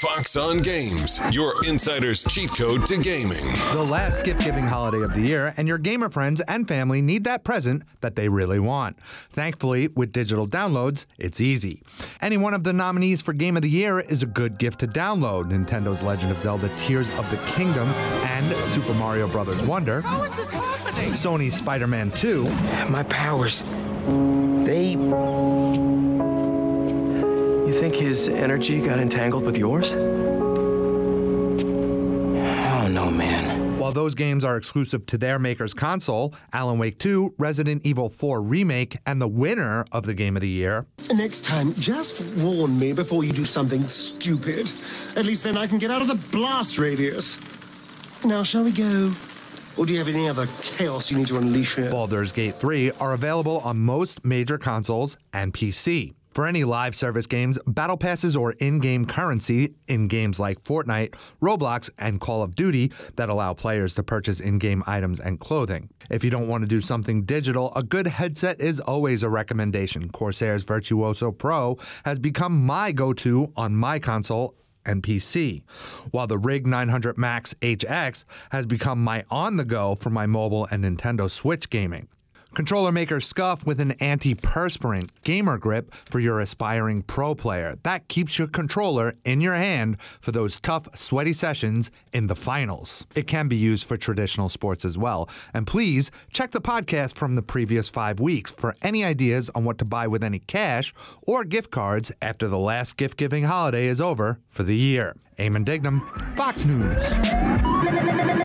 Fox on Games, your insider's cheat code to gaming. The last gift giving holiday of the year, and your gamer friends and family need that present that they really want. Thankfully, with digital downloads, it's easy. Any one of the nominees for Game of the Year is a good gift to download Nintendo's Legend of Zelda Tears of the Kingdom and Super Mario Bros. Wonder. How is this happening? Sony's Spider Man 2. My powers. They. You think his energy got entangled with yours? Oh, no, man. While those games are exclusive to their maker's console, Alan Wake 2, Resident Evil 4 Remake, and the winner of the Game of the Year, Next time, just warn me before you do something stupid. At least then I can get out of the blast radius. Now, shall we go? Or do you have any other chaos you need to unleash here? Baldur's Gate 3 are available on most major consoles and PC. For any live service games, battle passes or in game currency in games like Fortnite, Roblox, and Call of Duty that allow players to purchase in game items and clothing. If you don't want to do something digital, a good headset is always a recommendation. Corsair's Virtuoso Pro has become my go to on my console and PC, while the Rig 900 Max HX has become my on the go for my mobile and Nintendo Switch gaming. Controller maker SCUF with an anti-perspirant gamer grip for your aspiring pro player. That keeps your controller in your hand for those tough, sweaty sessions in the finals. It can be used for traditional sports as well. And please check the podcast from the previous five weeks for any ideas on what to buy with any cash or gift cards after the last gift giving holiday is over for the year. Eamon Dignam, Fox News.